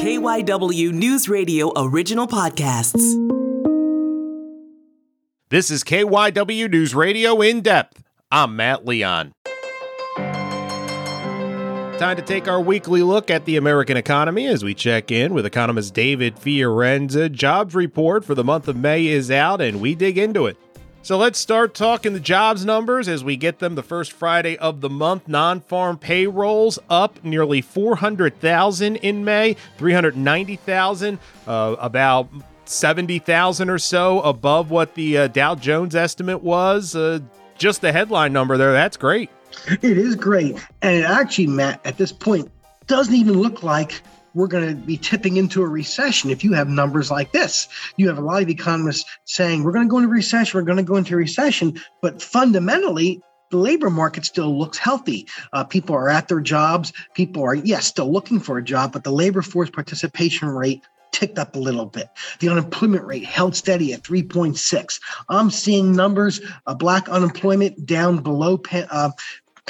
KYW News Radio original podcasts. This is KYW News Radio in depth. I'm Matt Leon. Time to take our weekly look at the American economy as we check in with economist David Fiorenza. Jobs report for the month of May is out and we dig into it. So let's start talking the jobs numbers as we get them the first Friday of the month. Non farm payrolls up nearly 400,000 in May, 390,000, uh, about 70,000 or so above what the uh, Dow Jones estimate was. Uh, just the headline number there, that's great. It is great. And it actually, Matt, at this point, doesn't even look like we're going to be tipping into a recession if you have numbers like this. You have a lot of economists saying we're going to go into recession, we're going to go into recession, but fundamentally, the labor market still looks healthy. Uh, people are at their jobs. People are, yes, still looking for a job, but the labor force participation rate ticked up a little bit. The unemployment rate held steady at 3.6. I'm seeing numbers, uh, black unemployment down below uh,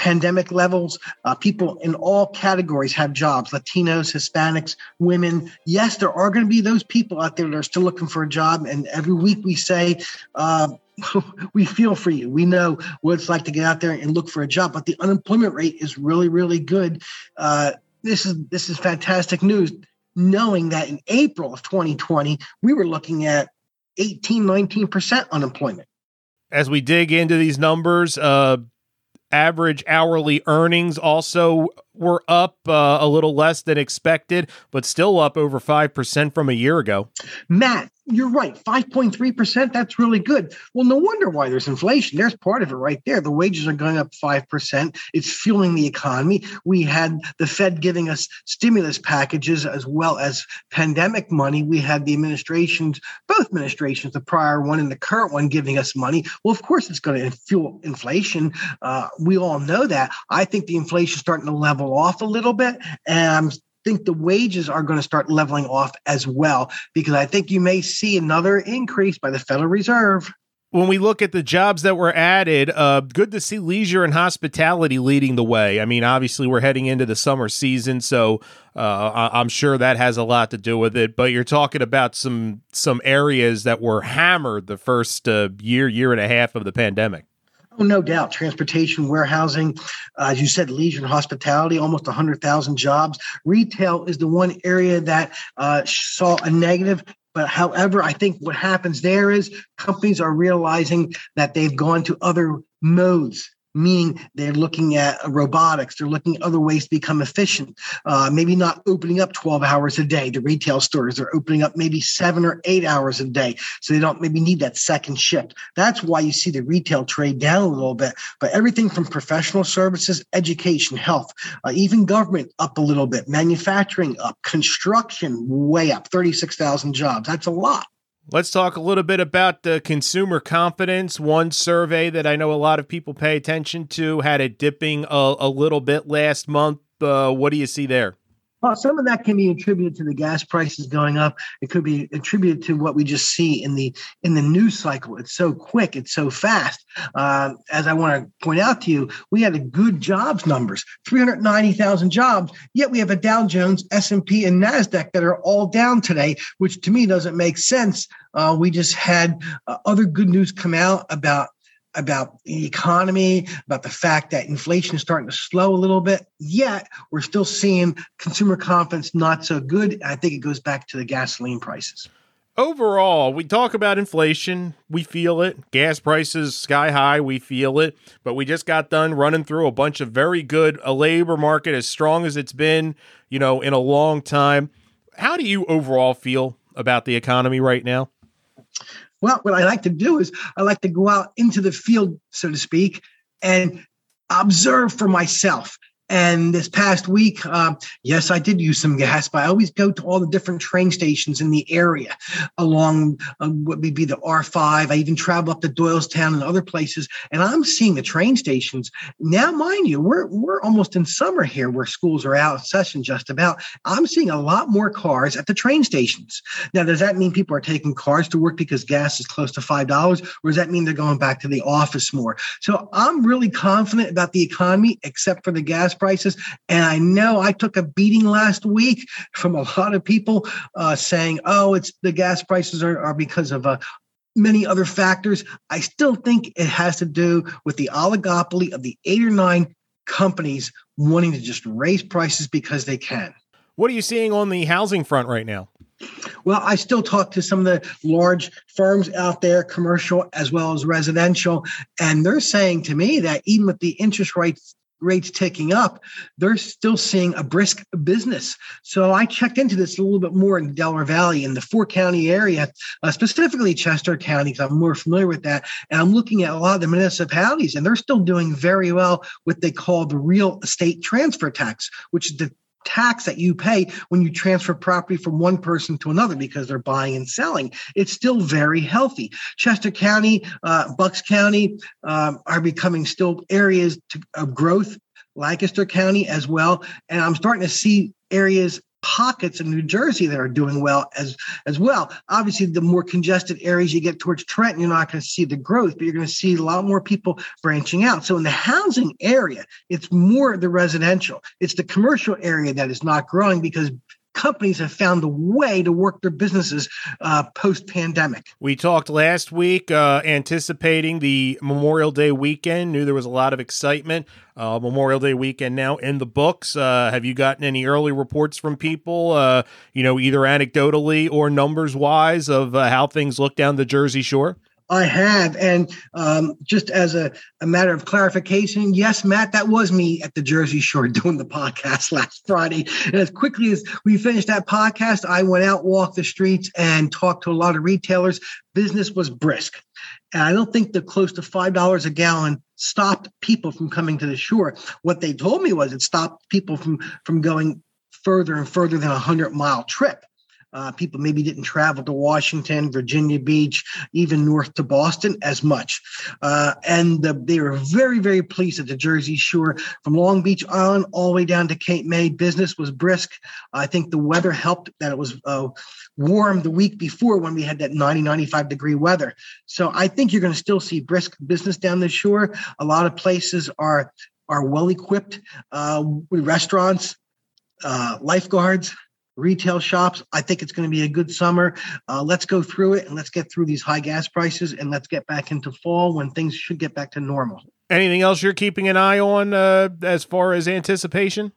pandemic levels. Uh, people in all categories have jobs Latinos, Hispanics, women. Yes, there are going to be those people out there that are still looking for a job. And every week we say, uh, we feel for you. We know what it's like to get out there and look for a job, but the unemployment rate is really, really good. Uh, this is this is fantastic news. Knowing that in April of 2020 we were looking at 18, 19 percent unemployment. As we dig into these numbers, uh, average hourly earnings also were up uh, a little less than expected, but still up over 5% from a year ago. Matt, you're right. 5.3%, that's really good. Well, no wonder why there's inflation. There's part of it right there. The wages are going up 5%. It's fueling the economy. We had the Fed giving us stimulus packages as well as pandemic money. We had the administrations, both administrations, the prior one and the current one, giving us money. Well, of course, it's going to fuel inflation. Uh, we all know that. I think the inflation is starting to level off a little bit. And I'm think the wages are going to start leveling off as well, because I think you may see another increase by the Federal Reserve. When we look at the jobs that were added, uh, good to see leisure and hospitality leading the way. I mean, obviously, we're heading into the summer season, so uh, I'm sure that has a lot to do with it. But you're talking about some some areas that were hammered the first uh, year, year and a half of the pandemic. Oh, no doubt. Transportation, warehousing, uh, as you said, leisure and hospitality, almost 100,000 jobs. Retail is the one area that uh, saw a negative. But however, I think what happens there is companies are realizing that they've gone to other modes meaning they're looking at robotics they're looking at other ways to become efficient. Uh, maybe not opening up 12 hours a day the retail stores are opening up maybe seven or eight hours a day so they don't maybe need that second shift. That's why you see the retail trade down a little bit but everything from professional services education health uh, even government up a little bit manufacturing up construction way up 36000 jobs that's a lot Let's talk a little bit about the consumer confidence. One survey that I know a lot of people pay attention to had it dipping a, a little bit last month. Uh, what do you see there? Well, some of that can be attributed to the gas prices going up. It could be attributed to what we just see in the in the news cycle. It's so quick, it's so fast. Uh, as I want to point out to you, we had a good jobs numbers, three hundred ninety thousand jobs. Yet we have a Dow Jones, S and P, and Nasdaq that are all down today, which to me doesn't make sense. Uh, we just had uh, other good news come out about about the economy, about the fact that inflation is starting to slow a little bit. Yet we're still seeing consumer confidence not so good. I think it goes back to the gasoline prices. Overall, we talk about inflation, we feel it. Gas prices sky high, we feel it. But we just got done running through a bunch of very good a labor market as strong as it's been, you know, in a long time. How do you overall feel about the economy right now? Well, what I like to do is I like to go out into the field, so to speak, and observe for myself. And this past week, uh, yes, I did use some gas, but I always go to all the different train stations in the area along uh, what would be the R5. I even travel up to Doylestown and other places, and I'm seeing the train stations. Now, mind you, we're, we're almost in summer here where schools are out session just about. I'm seeing a lot more cars at the train stations. Now, does that mean people are taking cars to work because gas is close to $5, or does that mean they're going back to the office more? So I'm really confident about the economy, except for the gas prices. And I know I took a beating last week from a lot of people uh, saying, "Oh, it's the gas prices are, are because of uh, many other factors." I still think it has to do with the oligopoly of the eight or nine companies wanting to just raise prices because they can. What are you seeing on the housing front right now? Well, I still talk to some of the large firms out there, commercial as well as residential, and they're saying to me that even with the interest rates rates ticking up, they're still seeing a brisk business. So I checked into this a little bit more in Delaware Valley in the four county area, uh, specifically Chester County, because I'm more familiar with that. And I'm looking at a lot of the municipalities, and they're still doing very well what they call the real estate transfer tax, which is the tax that you pay when you transfer property from one person to another because they're buying and selling. It's still very healthy. Chester County, uh, Bucks County um, are becoming still areas to, of growth. Lancaster County as well. And I'm starting to see areas pockets in New Jersey that are doing well as as well. Obviously, the more congested areas you get towards Trenton, you're not going to see the growth, but you're going to see a lot more people branching out. So in the housing area, it's more the residential. It's the commercial area that is not growing because companies have found a way to work their businesses uh, post pandemic. We talked last week uh, anticipating the Memorial Day weekend, knew there was a lot of excitement. Uh, Memorial Day weekend now in the books. Uh, have you gotten any early reports from people, uh, you know, either anecdotally or numbers wise, of uh, how things look down the Jersey Shore? I have. And um, just as a, a matter of clarification, yes, Matt, that was me at the Jersey Shore doing the podcast last Friday. And as quickly as we finished that podcast, I went out, walked the streets, and talked to a lot of retailers. Business was brisk. And I don't think the close to $5 a gallon stopped people from coming to the shore. What they told me was it stopped people from, from going further and further than a 100 mile trip. Uh, people maybe didn't travel to Washington, Virginia Beach, even north to Boston as much. Uh, and the, they were very, very pleased at the Jersey Shore from Long Beach Island all the way down to Cape May. Business was brisk. I think the weather helped that it was uh, warm the week before when we had that 90, 95 degree weather. So I think you're going to still see brisk business down the shore. A lot of places are are well equipped uh, with restaurants, uh, lifeguards, retail shops. I think it's going to be a good summer. Uh, let's go through it and let's get through these high gas prices and let's get back into fall when things should get back to normal. Anything else you're keeping an eye on uh, as far as anticipation?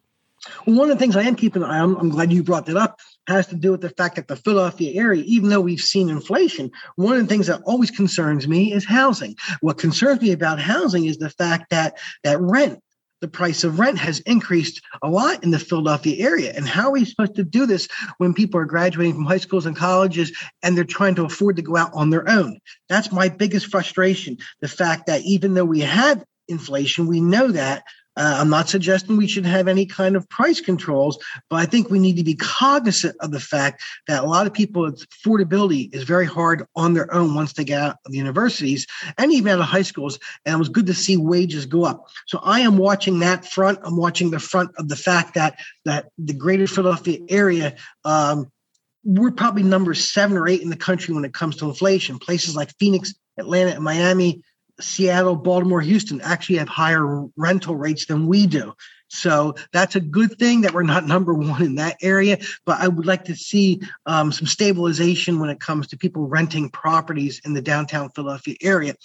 One of the things I am keeping an eye on, I'm glad you brought that up, has to do with the fact that the Philadelphia area, even though we've seen inflation, one of the things that always concerns me is housing. What concerns me about housing is the fact that that rent the price of rent has increased a lot in the Philadelphia area. And how are we supposed to do this when people are graduating from high schools and colleges and they're trying to afford to go out on their own? That's my biggest frustration. The fact that even though we have inflation, we know that uh, I'm not suggesting we should have any kind of price controls, but I think we need to be cognizant of the fact that a lot of people, affordability is very hard on their own once they get out of the universities and even out of high schools. And it was good to see wages go up. So I am watching that front. I'm watching the front of the fact that that the greater Philadelphia area um, we're probably number seven or eight in the country when it comes to inflation. Places like Phoenix, Atlanta, and Miami Seattle, Baltimore, Houston actually have higher rental rates than we do. So that's a good thing that we're not number one in that area. But I would like to see um, some stabilization when it comes to people renting properties in the downtown Philadelphia area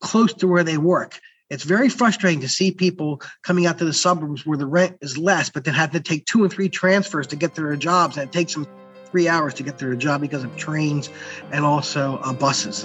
close to where they work. It's very frustrating to see people coming out to the suburbs where the rent is less, but then have to take two and three transfers to get to their jobs. And it takes them three hours to get to their job because of trains and also uh, buses.